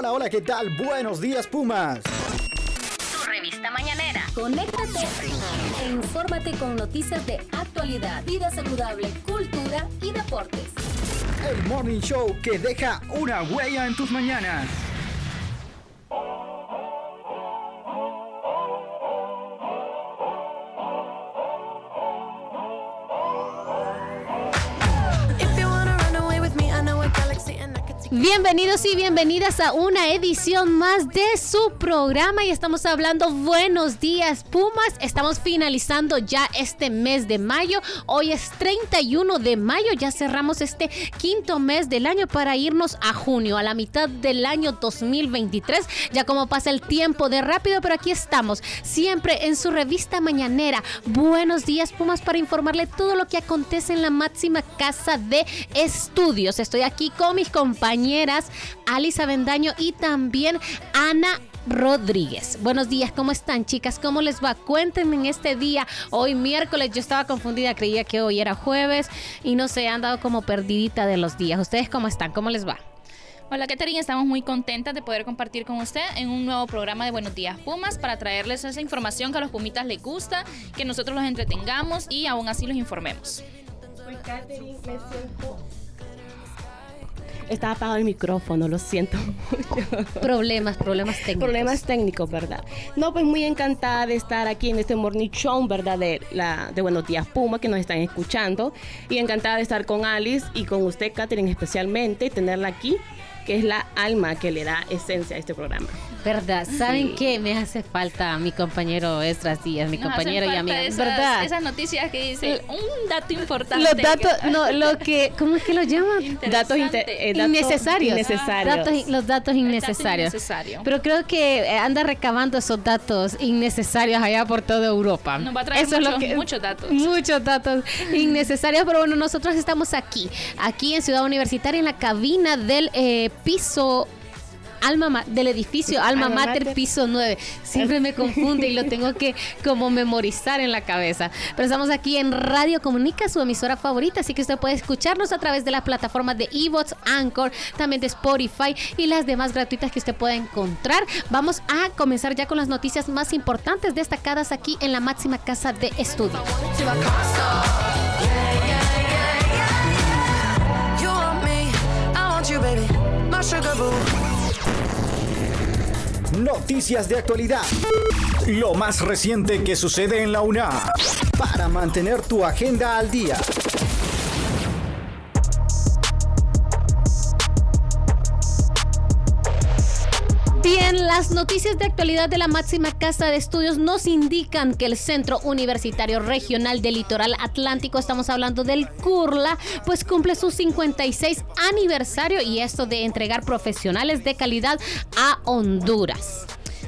Hola, hola, ¿qué tal? Buenos días, Pumas. Tu revista mañanera. Conéctate e infórmate con noticias de actualidad, vida saludable, cultura y deportes. El Morning Show que deja una huella en tus mañanas. Bienvenidos y bienvenidas a una edición más de su programa y estamos hablando Buenos días Pumas. Estamos finalizando ya este mes de mayo. Hoy es 31 de mayo, ya cerramos este quinto mes del año para irnos a junio, a la mitad del año 2023. Ya como pasa el tiempo de rápido, pero aquí estamos, siempre en su revista mañanera. Buenos días Pumas para informarle todo lo que acontece en la máxima casa de estudios. Estoy aquí con mis compañeros compañeras Alice Avendaño y también Ana Rodríguez. Buenos días, ¿cómo están chicas? ¿Cómo les va? Cuéntenme en este día, hoy miércoles, yo estaba confundida, creía que hoy era jueves y no sé, han dado como perdidita de los días. ¿Ustedes cómo están? ¿Cómo les va? Hola Katherine, estamos muy contentas de poder compartir con usted en un nuevo programa de Buenos Días Pumas para traerles esa información que a los Pumitas les gusta, que nosotros los entretengamos y aún así los informemos. Soy Katherine, me siento estaba apagado el micrófono, lo siento mucho. Problemas, problemas técnicos. Problemas técnicos, ¿verdad? No, pues muy encantada de estar aquí en este morning show, ¿verdad? De, la, de Buenos Días Puma, que nos están escuchando. Y encantada de estar con Alice y con usted, Katherine, especialmente, y tenerla aquí que es la alma que le da esencia a este programa. ¿Verdad? ¿Saben qué? Me hace falta mi compañero Estras Díaz, mi compañero y amigo. ¿Verdad? Esas noticias que dice un dato importante. Los datos, no, lo que, ¿cómo es que lo llaman? Datos, eh, innecesarios. innecesarios. los datos innecesarios. Pero creo que eh, anda recabando esos datos innecesarios allá por toda Europa. Nos va a traer Eso muchos, es lo muchos datos. Muchos datos innecesarios, pero bueno, nosotros estamos aquí, aquí en Ciudad Universitaria, en la cabina del eh, piso Alma del edificio Alma, Mater, piso 9. Siempre me confunde y lo tengo que como memorizar en la cabeza. Pero estamos aquí en Radio Comunica, su emisora favorita, así que usted puede escucharnos a través de las plataformas de Evox, Anchor, también de Spotify y las demás gratuitas que usted pueda encontrar. Vamos a comenzar ya con las noticias más importantes destacadas aquí en la máxima casa de estudio. Noticias de actualidad. Lo más reciente que sucede en la UNA. Para mantener tu agenda al día. Bien, las noticias de actualidad de la máxima casa de estudios nos indican que el Centro Universitario Regional del Litoral Atlántico, estamos hablando del CURLA, pues cumple su 56 aniversario y esto de entregar profesionales de calidad a Honduras.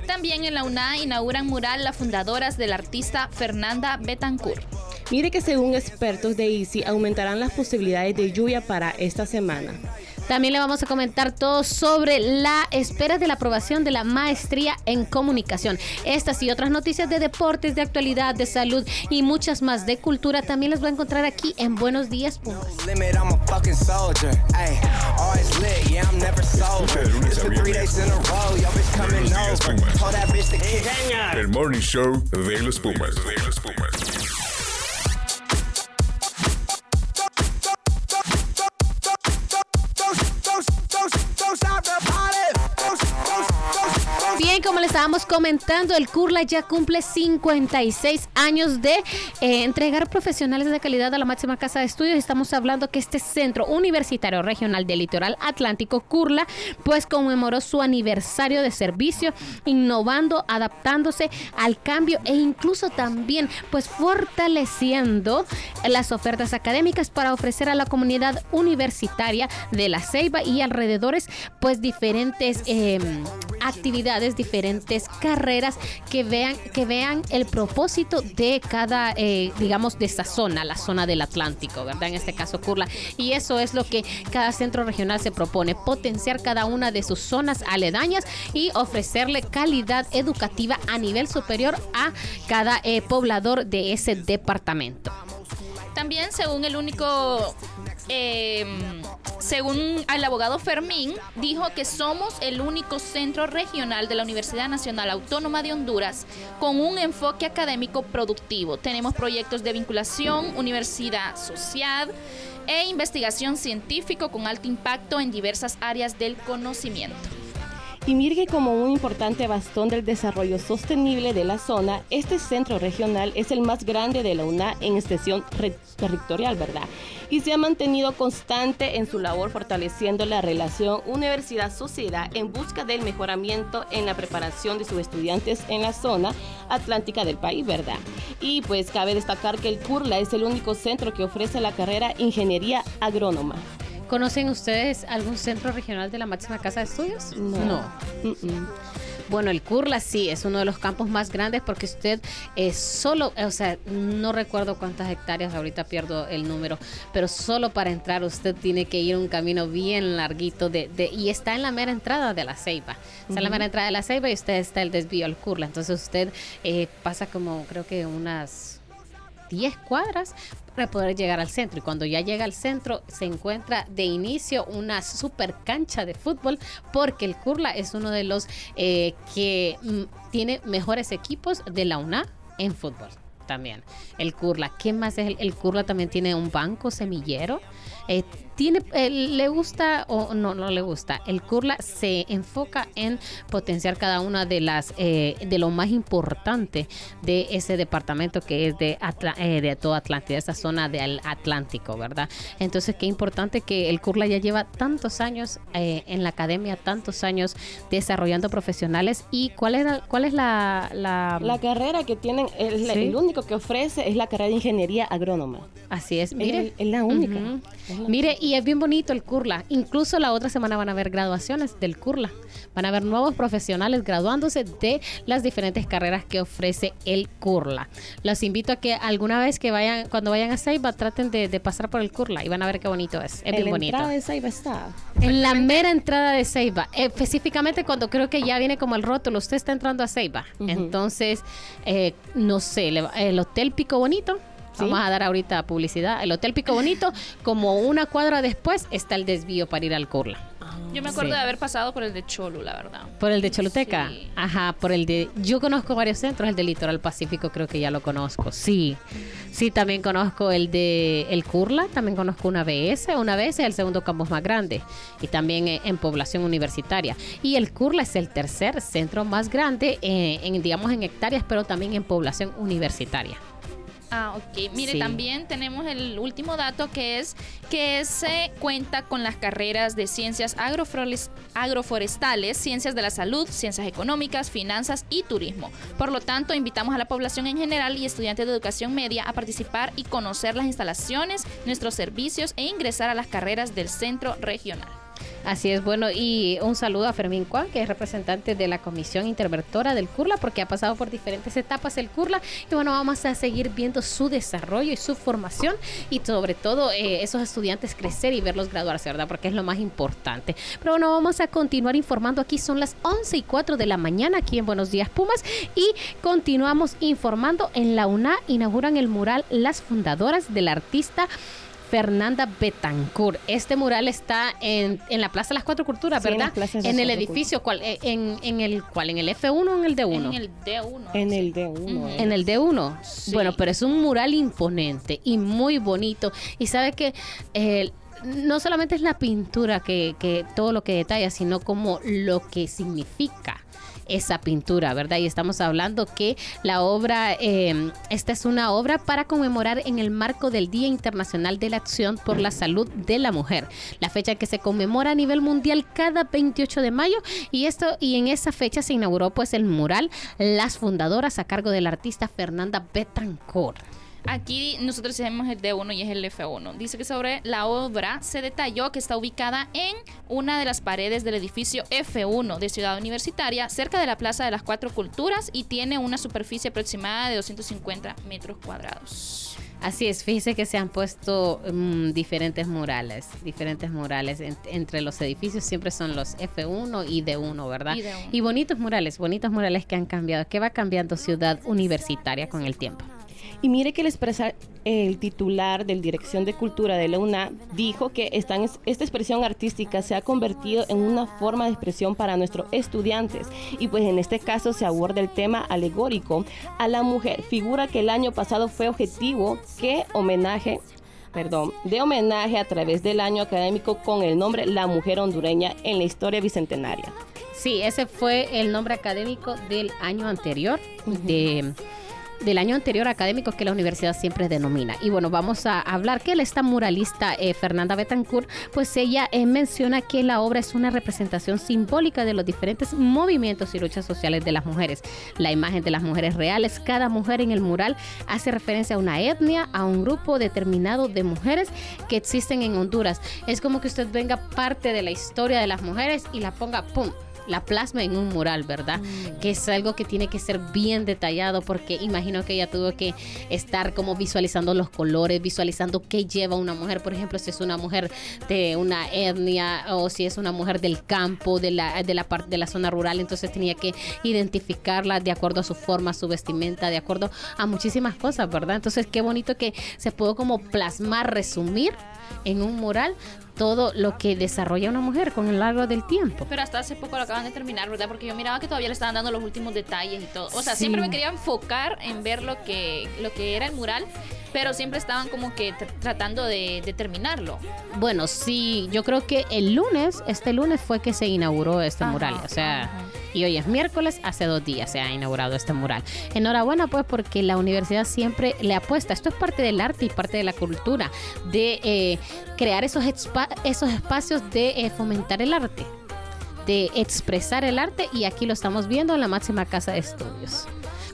También en la UNA inauguran mural las fundadoras del artista Fernanda Betancourt. Mire que según expertos de ICI aumentarán las posibilidades de lluvia para esta semana. También le vamos a comentar todo sobre la espera de la aprobación de la maestría en comunicación. Estas y otras noticias de deportes, de actualidad, de salud y muchas más de cultura también las voy a encontrar aquí en Buenos Días Pumas. El Morning Show de los Pumas. De los Pumas. Como le estábamos comentando, el Curla ya cumple 56 años de eh, entregar profesionales de calidad a la máxima casa de estudios. Estamos hablando que este Centro Universitario Regional del Litoral Atlántico, Curla, pues conmemoró su aniversario de servicio, innovando, adaptándose al cambio e incluso también pues fortaleciendo las ofertas académicas para ofrecer a la comunidad universitaria de La Ceiba y alrededores pues diferentes em, actividades diferentes carreras que vean, que vean el propósito de cada, eh, digamos, de esa zona, la zona del Atlántico, ¿verdad? En este caso, Curla. Y eso es lo que cada centro regional se propone, potenciar cada una de sus zonas aledañas y ofrecerle calidad educativa a nivel superior a cada eh, poblador de ese departamento. También, según el único... Eh, según el abogado Fermín, dijo que somos el único centro regional de la Universidad Nacional Autónoma de Honduras con un enfoque académico productivo. Tenemos proyectos de vinculación, universidad social e investigación científico con alto impacto en diversas áreas del conocimiento. Mire como un importante bastón del desarrollo sostenible de la zona, este centro regional es el más grande de la UNA en extensión territorial, ¿verdad? Y se ha mantenido constante en su labor fortaleciendo la relación universidad-sociedad en busca del mejoramiento en la preparación de sus estudiantes en la zona atlántica del país, ¿verdad? Y pues cabe destacar que el CURLA es el único centro que ofrece la carrera Ingeniería Agrónoma. ¿Conocen ustedes algún centro regional de la máxima casa de estudios? No. Bueno, el Curla sí es uno de los campos más grandes porque usted es solo, o sea, no recuerdo cuántas hectáreas, ahorita pierdo el número, pero solo para entrar usted tiene que ir un camino bien larguito de, y está en la mera entrada de la Ceiba. Está en la mera entrada de la Ceiba y usted está el desvío al Curla. Entonces usted eh, pasa como creo que unas 10 cuadras para poder llegar al centro. Y cuando ya llega al centro, se encuentra de inicio una super cancha de fútbol, porque el Curla es uno de los eh, que mm, tiene mejores equipos de la UNA en fútbol también. El Curla, ¿qué más es? El, el Curla también tiene un banco semillero eh, tiene, eh, le gusta o no, no le gusta. El Curla se enfoca en potenciar cada una de las, eh, de lo más importante de ese departamento que es de, de toda Atlántida, esa zona del Atlántico, ¿verdad? Entonces, qué importante que el Curla ya lleva tantos años en la academia, tantos años desarrollando profesionales. ¿Y cuál, era, cuál es la, la... carrera que tienen, el único que ofrece es la carrera de ingeniería agrónoma. Así es, mire. Es, la única. Mire, y es bien bonito el Curla. Incluso la otra semana van a haber graduaciones del Curla. Van a haber nuevos profesionales graduándose de las diferentes carreras que ofrece el Curla. Los invito a que alguna vez que vayan, cuando vayan a Ceiba, traten de, pasar por el Curla y van a ver qué bonito es. Es bien bonito. En la entrada de Ceiba está. En la mera entrada de Ceiba. Específicamente cuando creo que ya viene como el rótulo, usted está entrando a Ceiba. Entonces, eh, no sé, el Hotel Pico Bonito Vamos a dar ahorita publicidad. El Hotel Pico Bonito, como una cuadra después, está el desvío para ir al Curla. Yo me acuerdo de haber pasado por el de Cholu, la verdad. Por el de Choluteca. Ajá, por el de. Yo conozco varios centros, el de Litoral Pacífico creo que ya lo conozco. Sí. Sí, también conozco el de El Curla, también conozco una BS. Una BS es el segundo campus más grande y también en población universitaria. Y el Curla es el tercer centro más grande eh, en, digamos, en hectáreas, pero también en población universitaria. Ah, ok. Mire, también tenemos el último dato que es que se cuenta con las carreras de ciencias agroforestales, ciencias de la salud, ciencias económicas, finanzas y turismo. Por lo tanto, invitamos a la población en general y estudiantes de educación media a participar y conocer las instalaciones, nuestros servicios e ingresar a las carreras del centro regional. Así es, bueno, y un saludo a Fermín Juan, que es representante de la Comisión Interventora del CURLA, porque ha pasado por diferentes etapas el CURLA. Y bueno, vamos a seguir viendo su desarrollo y su formación y sobre todo eh, esos estudiantes crecer y verlos graduarse, ¿verdad? Porque es lo más importante. Pero bueno, vamos a continuar informando. Aquí son las 11 y 4 de la mañana, aquí en Buenos Días Pumas, y continuamos informando. En la UNA inauguran el mural Las Fundadoras del Artista. Fernanda Betancourt. Este mural está en, en, la Plaza de las Cuatro Culturas, ¿verdad? En, el edificio, ¿cuál, eh, en, en, el cuál? ¿En el F1 o en el D1? En el D1. En el D1. En el D1. Bueno, pero es un mural imponente y muy bonito. Y sabe que eh, no solamente es la pintura que, que todo lo que detalla, sino como lo que significa esa pintura, ¿verdad? Y estamos hablando que la obra, eh, esta es una obra para conmemorar en el marco del Día Internacional de la Acción por la Salud de la Mujer, la fecha que se conmemora a nivel mundial cada 28 de mayo y esto y en esa fecha se inauguró pues el mural Las Fundadoras a cargo del artista Fernanda Betancourt. Aquí nosotros tenemos el D1 y es el F1. Dice que sobre la obra se detalló que está ubicada en una de las paredes del edificio F1 de Ciudad Universitaria, cerca de la Plaza de las Cuatro Culturas y tiene una superficie aproximada de 250 metros cuadrados. Así es, fíjese que se han puesto mm, diferentes murales, diferentes murales entre los edificios, siempre son los F1 y D1, ¿verdad? Y, y bonitos murales, bonitos murales que han cambiado, que va cambiando ciudad universitaria con el tiempo. Y mire que el, expresa, el titular del Dirección de Cultura de la UNA dijo que esta, esta expresión artística se ha convertido en una forma de expresión para nuestros estudiantes. Y pues en este caso se aborda el tema alegórico a la mujer, figura que el año pasado fue objetivo que homenaje perdón, de homenaje a través del año académico con el nombre La Mujer Hondureña en la historia bicentenaria. Sí, ese fue el nombre académico del año anterior, de del año anterior académico que la universidad siempre denomina. Y bueno, vamos a hablar que esta muralista eh, Fernanda Betancourt, pues ella eh, menciona que la obra es una representación simbólica de los diferentes movimientos y luchas sociales de las mujeres. La imagen de las mujeres reales, cada mujer en el mural hace referencia a una etnia, a un grupo determinado de mujeres que existen en Honduras. Es como que usted venga parte de la historia de las mujeres y la ponga, ¡pum! La plasma en un mural, ¿verdad? Mm. Que es algo que tiene que ser bien detallado porque imagino que ella tuvo que estar como visualizando los colores, visualizando qué lleva una mujer, por ejemplo, si es una mujer de una etnia o si es una mujer del campo, de la, de la parte de la zona rural, entonces tenía que identificarla de acuerdo a su forma, su vestimenta, de acuerdo a muchísimas cosas, ¿verdad? Entonces, qué bonito que se pudo como plasmar, resumir en un mural todo lo que desarrolla una mujer con el largo del tiempo. Pero hasta hace poco lo acaban de terminar, ¿verdad? Porque yo miraba que todavía le estaban dando los últimos detalles y todo. O sea, siempre me quería enfocar en ver lo que, lo que era el mural pero siempre estaban como que tratando de, terminarlo. Bueno, sí, yo creo que el lunes, este lunes fue que se inauguró este mural, o sea, y hoy es miércoles, hace dos días se ha inaugurado este mural. Enhorabuena pues porque la universidad siempre le apuesta, esto es parte del arte y parte de la cultura, de eh, crear esos, esos espacios de eh, fomentar el arte de expresar el arte y aquí lo estamos viendo en la máxima casa de estudios.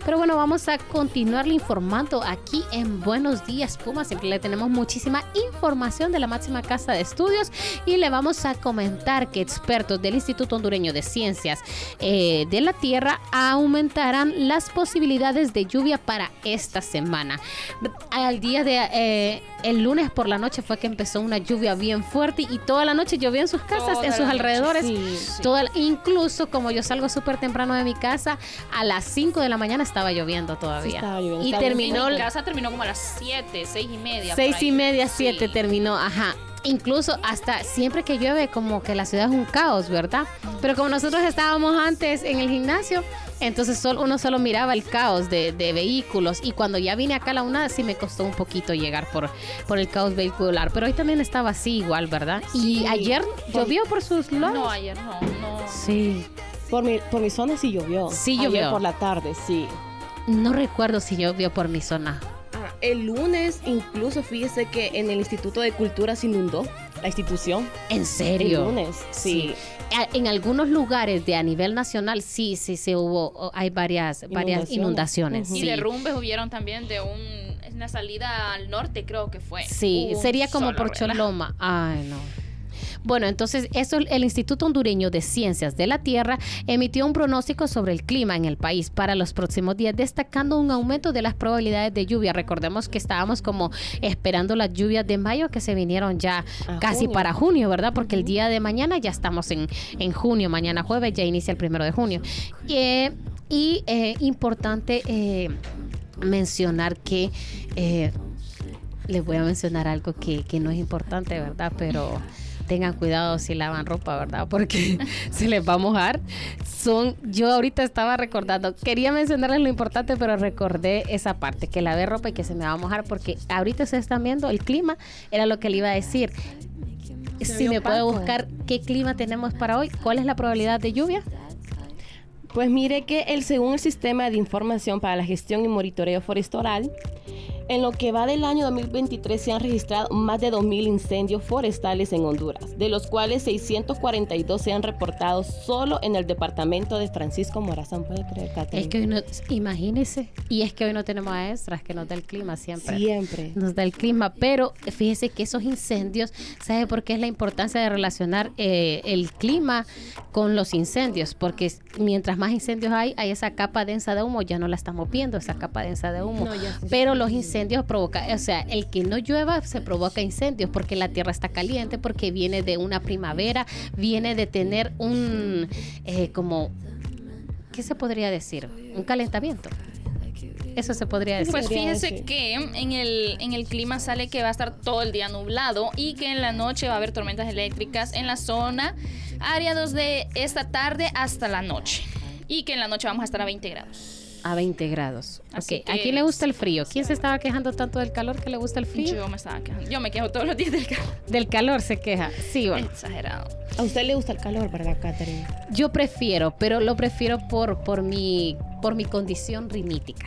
Pero bueno, vamos a continuarle informando aquí en Buenos Días Puma. Siempre le tenemos muchísima información de la máxima casa de estudios y le vamos a comentar que expertos del Instituto Hondureño de Ciencias eh, de la Tierra aumentarán las posibilidades de lluvia para esta semana. Al día de eh, el lunes por la noche fue que empezó una lluvia bien fuerte y toda la noche llovió en sus casas, en sus alrededores. incluso como yo salgo súper temprano de mi casa, a las 5 de la mañana estaba lloviendo todavía. y terminó. Mi casa terminó como a las 7, 6 y media. 6 y media, 7 terminó, ajá incluso hasta siempre que llueve como que la ciudad es un caos, ¿verdad? Pero como nosotros estábamos antes en el gimnasio, entonces solo, uno solo miraba el caos de, vehículos y cuando ya vine acá a la UNAD sí me costó un poquito llegar por, por el caos vehicular, pero hoy también estaba así igual, ¿verdad? Y ayer llovió por sus lados. No, ayer no, no. Sí. Por mi, por mi zona sí llovió. Sí llovió. Ayer por la tarde, sí. No recuerdo si llovió por mi zona. Ah, el lunes incluso fíjese que en el Instituto de Cultura se inundó la institución. ¿En serio? El lunes, sí. En algunos lugares de a nivel nacional sí, sí, sí hubo, hay varias, varias inundaciones. Y derrumbes hubieron también de un, una salida al norte creo que fue. Sí, sería como por Choloma. Ay, no. Bueno, entonces eso el Instituto Hondureño de Ciencias de la Tierra emitió un pronóstico sobre el clima en el país para los próximos días, destacando un aumento de las probabilidades de lluvia. Recordemos que estábamos como esperando las lluvias de mayo que se vinieron ya casi para junio, ¿verdad? Porque el día de mañana ya estamos en, en junio, mañana jueves ya inicia el primero de junio. Eh, y eh, importante eh, mencionar que les voy a mencionar algo que, que no es importante, ¿verdad? Pero tengan cuidado si lavan ropa, ¿verdad? Porque se les va a mojar. Son, yo ahorita estaba recordando, quería mencionarles lo importante, pero recordé esa parte, que lavé ropa y que se me va a mojar, porque ahorita se están viendo el clima, era lo que le iba a decir. Si me puede buscar qué clima tenemos para hoy, cuál es la probabilidad de lluvia. Pues mire que el según el sistema de información para la gestión y monitoreo forestal, en lo que va del año 2023 se han registrado más de 2.000 incendios forestales en Honduras, de los cuales 642 se han reportado solo en el departamento de Francisco Morazán. ¿Puede creer, Es que hoy no, imagínese, y es que hoy no tenemos a extras que nos da el clima siempre. Siempre. Nos da el clima, pero fíjese que esos incendios, ¿sabe por qué es la importancia de relacionar eh, el clima con los incendios? Porque mientras más incendios hay, hay esa capa densa de humo, ya no la estamos viendo, esa capa densa de humo. pero los incendios incendios provoca, o sea, el que no llueva se provoca incendios porque la tierra está caliente, porque viene de una primavera, viene de tener un, eh, como, ¿qué se podría decir? Un calentamiento. Eso se podría decir. Pues fíjese que en el, en el clima sale que va a estar todo el día nublado y que en la noche va a haber tormentas eléctricas en la zona, área 2 de esta tarde hasta la noche. Y que en la noche vamos a estar a 20 grados. A 20 grados. Así Ok, ¿a quién le gusta el frío? ¿Quién se estaba quejando tanto del calor que le gusta el frío? Yo me estaba quejando. Yo me quejo todos los días del calor. Del calor se queja. Sí, bueno. Exagerado. ¿A usted le gusta el calor, verdad, Catherine? Yo prefiero, pero lo prefiero por, por, mi, por mi condición rinítica.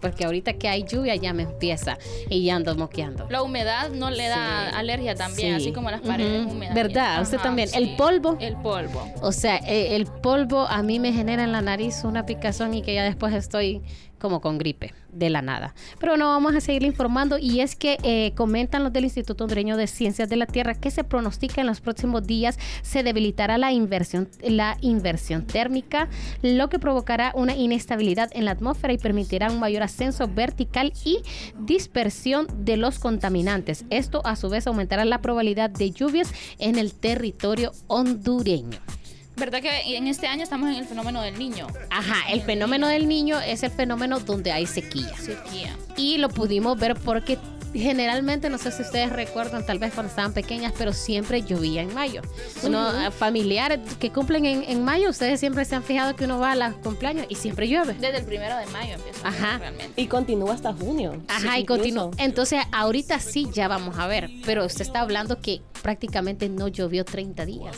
Porque ahorita que hay lluvia ya me empieza y ya ando moqueando. La humedad no le da Sí. alergia también, Sí. así como las paredes Ujú. húmedas. ¿Verdad? Usted también. ¿El polvo? El polvo. O sea, eh, el polvo a mí me genera en la nariz una picazón y que ya después estoy como con gripe de la nada. Pero no, vamos a seguir informando y es que eh, comentan los del Instituto Hondureño de Ciencias de la Tierra que se pronostica en los próximos días se debilitará la inversión, la inversión térmica, lo que provocará una inestabilidad en la atmósfera y permitirá un mayor ascenso vertical y dispersión de los contaminantes. Esto a su vez aumentará la probabilidad de lluvias en el territorio hondureño. ¿Verdad que en este año estamos en el fenómeno del niño? Ajá, el fenómeno del niño es el fenómeno donde hay sequía. Sequía. Y lo pudimos ver porque generalmente, no sé si ustedes recuerdan, tal vez cuando estaban pequeñas, pero siempre llovía en mayo. Uno, eh, familiares que cumplen en, en mayo, ustedes siempre se han fijado que uno va a los cumpleaños y siempre llueve. Desde el primero de mayo empieza Ajá. realmente. Y continúa hasta junio. Ajá, Sí, y continúa. Entonces, ahorita sí ya vamos a ver, pero usted está hablando que prácticamente no llovió 30 días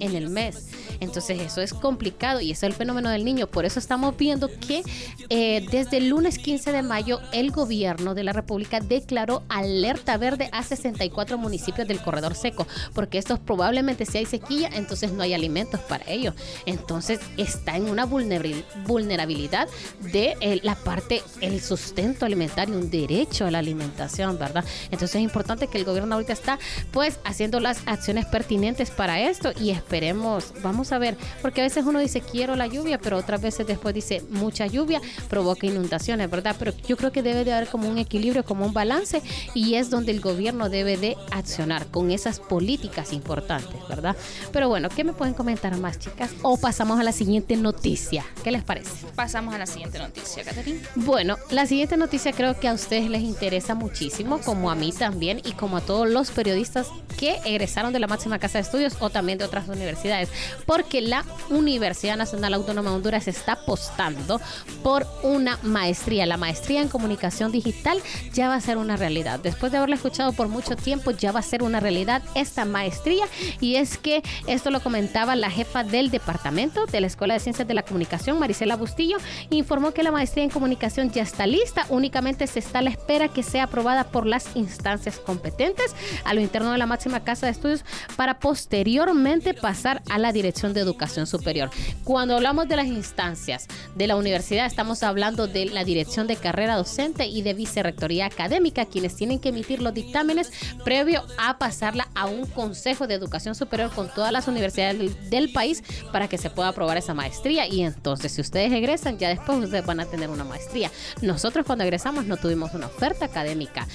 en el mes. Entonces, eso es complicado y ese es el fenómeno del niño. Por eso estamos viendo que eh, desde el lunes 15 de mayo, el gobierno de la República declaró alerta verde a 64 municipios del corredor seco, porque estos probablemente si hay sequía, entonces no hay alimentos para ellos. Entonces, está en una vulnerabil- vulnerabilidad de eh, la parte, el sustento alimentario, un derecho a la alimentación, ¿verdad? Entonces es importante que el gobierno ahorita está pues haciendo las acciones pertinentes para esto y esperemos, vamos a ver, porque a veces uno dice quiero la lluvia, pero otras veces después dice mucha lluvia provoca inundaciones, ¿verdad? Pero yo creo que debe de haber como un equilibrio, como un balance y es donde el gobierno debe de accionar con esas políticas importantes, ¿verdad? Pero bueno, ¿qué me pueden comentar más, chicas? O pasamos a la siguiente noticia. ¿Qué les parece? Pasamos a la siguiente noticia, Catherine. Bueno, la siguiente noticia creo que a ustedes les interesa muchísimo, como a mí también y como a todos los periodistas que egresaron de la máxima casa de estudios o también de otras universidades, porque la Universidad Nacional Autónoma de Honduras está apostando por una maestría. La maestría en comunicación digital ya va a ser una realidad. Después de haberla escuchado por mucho tiempo, ya va a ser una realidad esta maestría y es que esto lo comentaba la jefa del departamento de la Escuela de Ciencias de la Comunicación, Marisela Bustillo, informó que la maestría en comunicación ya está lista, únicamente se está a la espera que sea aprobada por las instancias competentes a lo interno de la máxima casa de estudios para posteriormente pasar a la Dirección de Educación Superior. Cuando hablamos de las instancias de la universidad, estamos hablando de la Dirección de Carrera Docente y de Vicerrectoría Académica, quienes tienen que emitir los dictámenes previo a pasarla a un Consejo de Educación Superior con todas las universidades del, del país para que se pueda aprobar esa maestría. Y entonces, si ustedes egresan, ya después ustedes van a tener una maestría. Nosotros cuando egresamos no tuvimos una oferta académica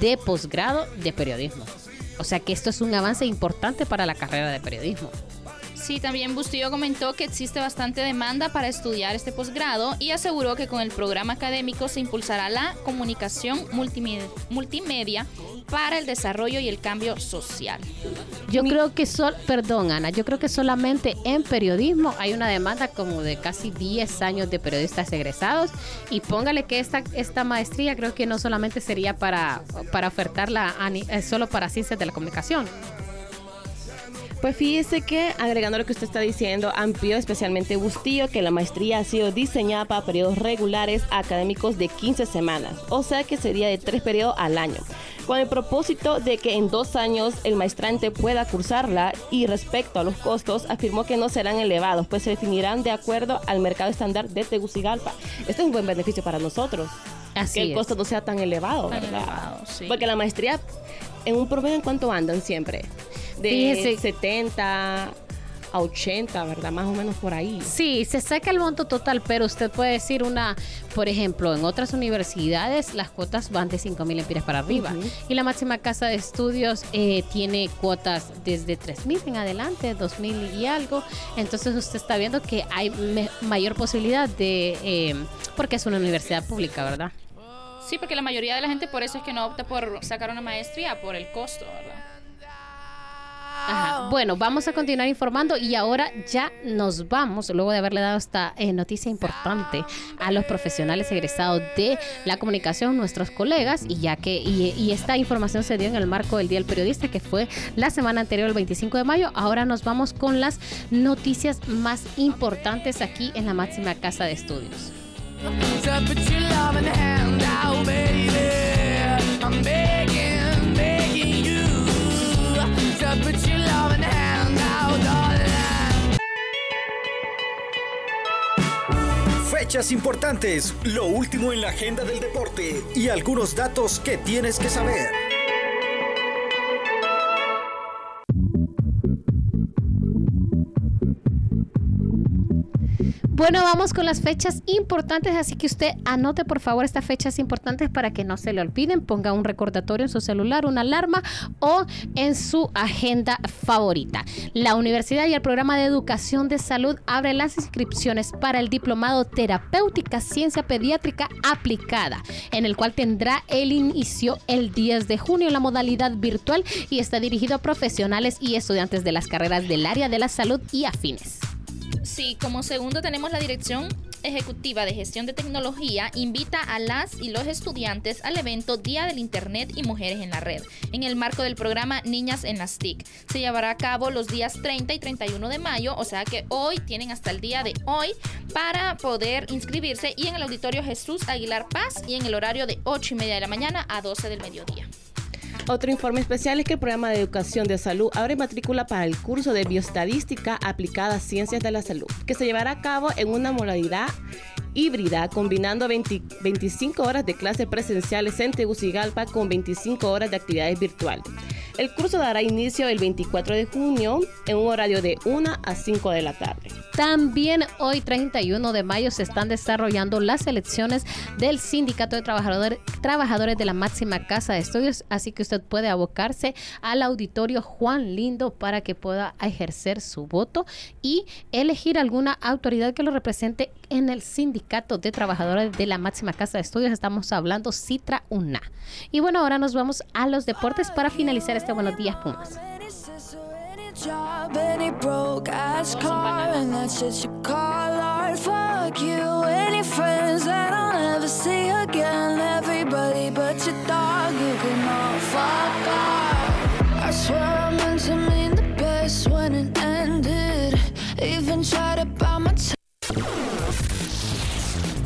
de posgrado de periodismo. O sea que esto es un avance importante para la carrera de periodismo. Sí, también Bustillo comentó que existe bastante demanda para estudiar este posgrado y aseguró que con el programa académico se impulsará la comunicación multimedia, para el desarrollo y el cambio social. Yo creo que sol, perdón Ana, yo creo que solamente en periodismo hay una demanda como de casi 10 años de periodistas egresados y póngale que esta, esta maestría creo que no solamente sería para, para ofertarla a eh, solo para ciencias de la comunicación. Pues fíjese que, agregando lo que usted está diciendo, amplió especialmente Bustillo que la maestría ha sido diseñada para periodos regulares académicos de 15 semanas, o sea que sería de tres periodos al año, con el propósito de que en dos años el maestrante pueda cursarla y respecto a los costos, afirmó que no serán elevados, pues se definirán de acuerdo al mercado estándar de Tegucigalpa. Este es un buen beneficio para nosotros. Así que el es. costo no sea tan elevado, Tan ¿verdad? elevado, sí. Porque la maestría, en un promedio, ¿en cuánto andan siempre? De Fíjese. 70 a 80, ¿verdad? Más o menos por ahí. Sí, se saca el monto total, pero usted puede decir una, por ejemplo, en otras universidades las cuotas van de 5 mil empiras para arriba y la máxima casa de estudios eh, tiene cuotas desde 3 mil en adelante, 2 mil y algo. Entonces usted está viendo que hay mayor posibilidad de, eh, porque es una universidad pública, ¿verdad? Sí, porque la mayoría de la gente por eso es que no opta por sacar una maestría, por el costo, ¿verdad? Bueno, vamos a continuar informando y ahora ya nos vamos, luego de haberle dado esta eh, noticia importante a los profesionales egresados de la comunicación, nuestros colegas, y ya que y, esta información se dio en el marco del Día del Periodista, que fue la semana anterior, el 25 de mayo, ahora nos vamos con las noticias más importantes aquí en la máxima casa de estudios. Fechas importantes, lo último en la agenda del deporte y algunos datos que tienes que saber. Bueno, vamos con las fechas importantes, así que usted anote por favor estas fechas importantes para que no se le olviden. Ponga un recordatorio en su celular, una alarma o en su agenda favorita. La universidad y el programa de educación de salud abre las inscripciones para el diplomado terapéutica ciencia pediátrica aplicada, en el cual tendrá el inicio el 10 de junio en la modalidad virtual y está dirigido a profesionales y estudiantes de las carreras del área de la salud y afines. Sí, como segundo tenemos la Dirección Ejecutiva de Gestión de Tecnología invita a las y los estudiantes al evento Día del Internet y Mujeres en la Red, en el marco del programa Niñas en las TIC. Se llevará a cabo los días 30 y 31 de mayo, o sea que hoy tienen hasta el día de hoy para poder inscribirse y en el auditorio Jesús Aguilar Paz y en el horario de 8 y media de la mañana a 12 del mediodía. Otro informe especial es que el programa de educación de salud abre matrícula para el curso de bioestadística aplicada a ciencias de la salud, que se llevará a cabo en una modalidad híbrida, combinando 25 horas de clases presenciales en Tegucigalpa con 25 horas de actividades virtuales. El curso dará inicio el 24 de junio en un horario de 1 a 5 de la tarde. También hoy 31 de mayo se están desarrollando las elecciones del Sindicato de Trabajadores de la Máxima Casa de Estudios, así que usted puede abocarse al auditorio Juan Lindo para que pueda ejercer su voto y elegir alguna autoridad que lo represente en el Sindicato de Trabajadores de la Máxima Casa de Estudios. Estamos hablando Citra UNA. Y bueno, ahora nos vamos a los deportes para finalizar este Buenos Días Pumas.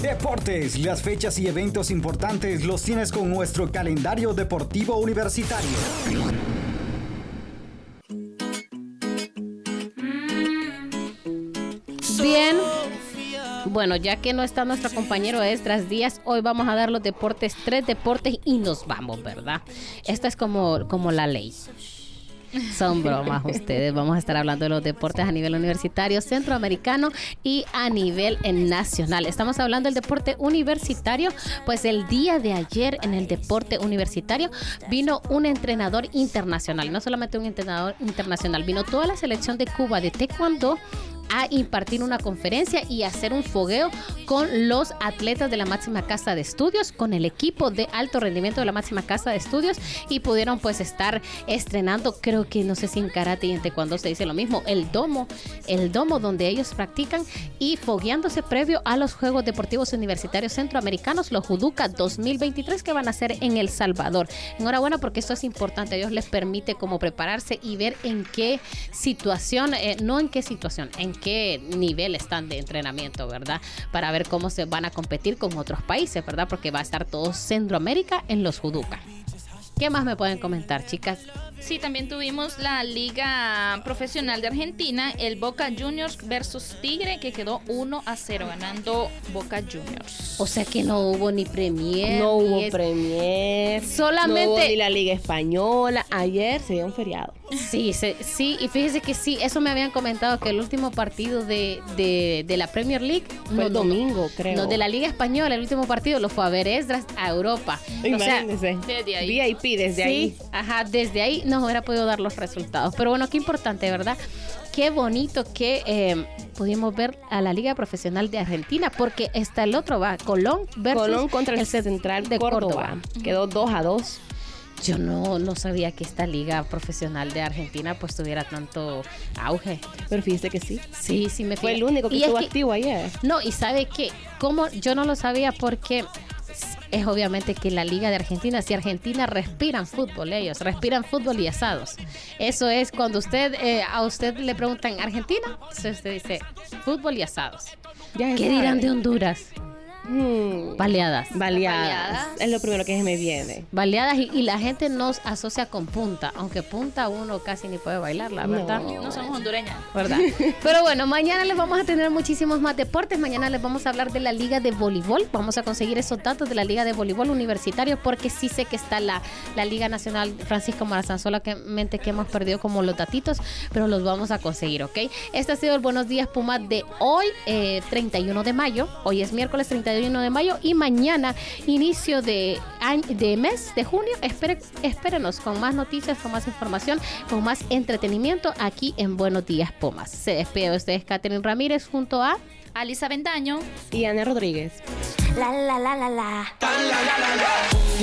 Deportes, las fechas y eventos importantes los tienes con nuestro calendario deportivo universitario. Bien. Bueno, ya que no está nuestro compañero Estras Díaz, hoy vamos a dar los deportes, tres deportes y nos vamos, ¿verdad? Esta es como, como la ley. Son bromas ustedes. Vamos a estar hablando de los deportes a nivel universitario, centroamericano y a nivel nacional. Estamos hablando del deporte universitario. Pues el día de ayer en el deporte universitario vino un entrenador internacional. No solamente un entrenador internacional, vino toda la selección de Cuba de Taekwondo a impartir una conferencia y hacer un fogueo con los atletas de la máxima casa de estudios, con el equipo de alto rendimiento de la máxima casa de estudios y pudieron pues estar estrenando, creo que no sé si en karate y en taekwondo se dice lo mismo, el domo, el domo donde ellos practican y fogueándose previo a los Juegos Deportivos Universitarios Centroamericanos, los Juduca 2023 que van a ser en El Salvador. Enhorabuena porque esto es importante, ellos les permite como prepararse y ver en qué situación, eh, no en qué situación, en qué nivel están de entrenamiento, ¿verdad? Para ver cómo se van a competir con otros países, ¿verdad? Porque va a estar todo Centroamérica en los Juduca. ¿Qué más me pueden comentar, chicas? Sí, también tuvimos la Liga Profesional de Argentina, el Boca Juniors versus Tigre, que quedó 1 a 0, ganando Boca Juniors. O sea que no hubo ni Premier. No hubo Premier. Solamente. No hubo ni la Liga Española. Ayer se dio un feriado. Sí, se- sí, y fíjese que sí, eso me habían comentado que el último partido de, de, de la Premier League Fue el domingo, creo. No, de la Liga Española, el último partido lo fue a ver Esdras a Europa. O sea, Imagínense. desde ahí. VIP desde sí, ahí. ajá, desde ahí nos hubiera podido dar los resultados. Pero bueno, qué importante, ¿verdad? Qué bonito que eh, pudimos ver a la Liga Profesional de Argentina, porque está el otro, va, Colón versus Colón contra el, Cent- Central de Córdoba. Quedó 2 a 2. Yo no, no sabía que esta Liga Profesional de Argentina pues tuviera tanto auge. Pero fíjese que sí. Sí, sí me Fue fijé. el único que Y es estuvo activo ayer. No, y sabe que, como yo no lo sabía porque es obviamente que la Liga de Argentina, si Argentina respiran fútbol, ellos respiran fútbol y asados. Eso es cuando usted eh, a usted le preguntan Argentina, entonces usted dice fútbol y asados. Ya ¿Qué dirán de Honduras? Mm, Baleadas. baleadas. Baleadas. Es lo primero que se me viene. Baleadas y, y la gente nos asocia con punta, aunque punta uno casi ni puede bailar, la verdad. No. No somos hondureñas. ¿verdad? Pero bueno, mañana les vamos a tener muchísimos más deportes. Mañana les vamos a hablar de la Liga de Voleibol. Vamos a conseguir esos datos de la Liga de Voleibol Universitario porque sí sé que está la, la Liga Nacional Francisco Morazán, solamente que hemos perdido como los datitos, pero los vamos a conseguir, ¿ok? Este ha sido el Buenos Días Puma de hoy, eh, 31 de mayo. Hoy es miércoles 31 31 de mayo y mañana, inicio de, año de mes de junio. Espere, espérenos con más noticias, con más información, con más entretenimiento aquí en Buenos Días Pomas. Se despide de ustedes, Catherine Ramírez, junto a Alisa Ventaño y Ana Rodríguez. La la la la la. La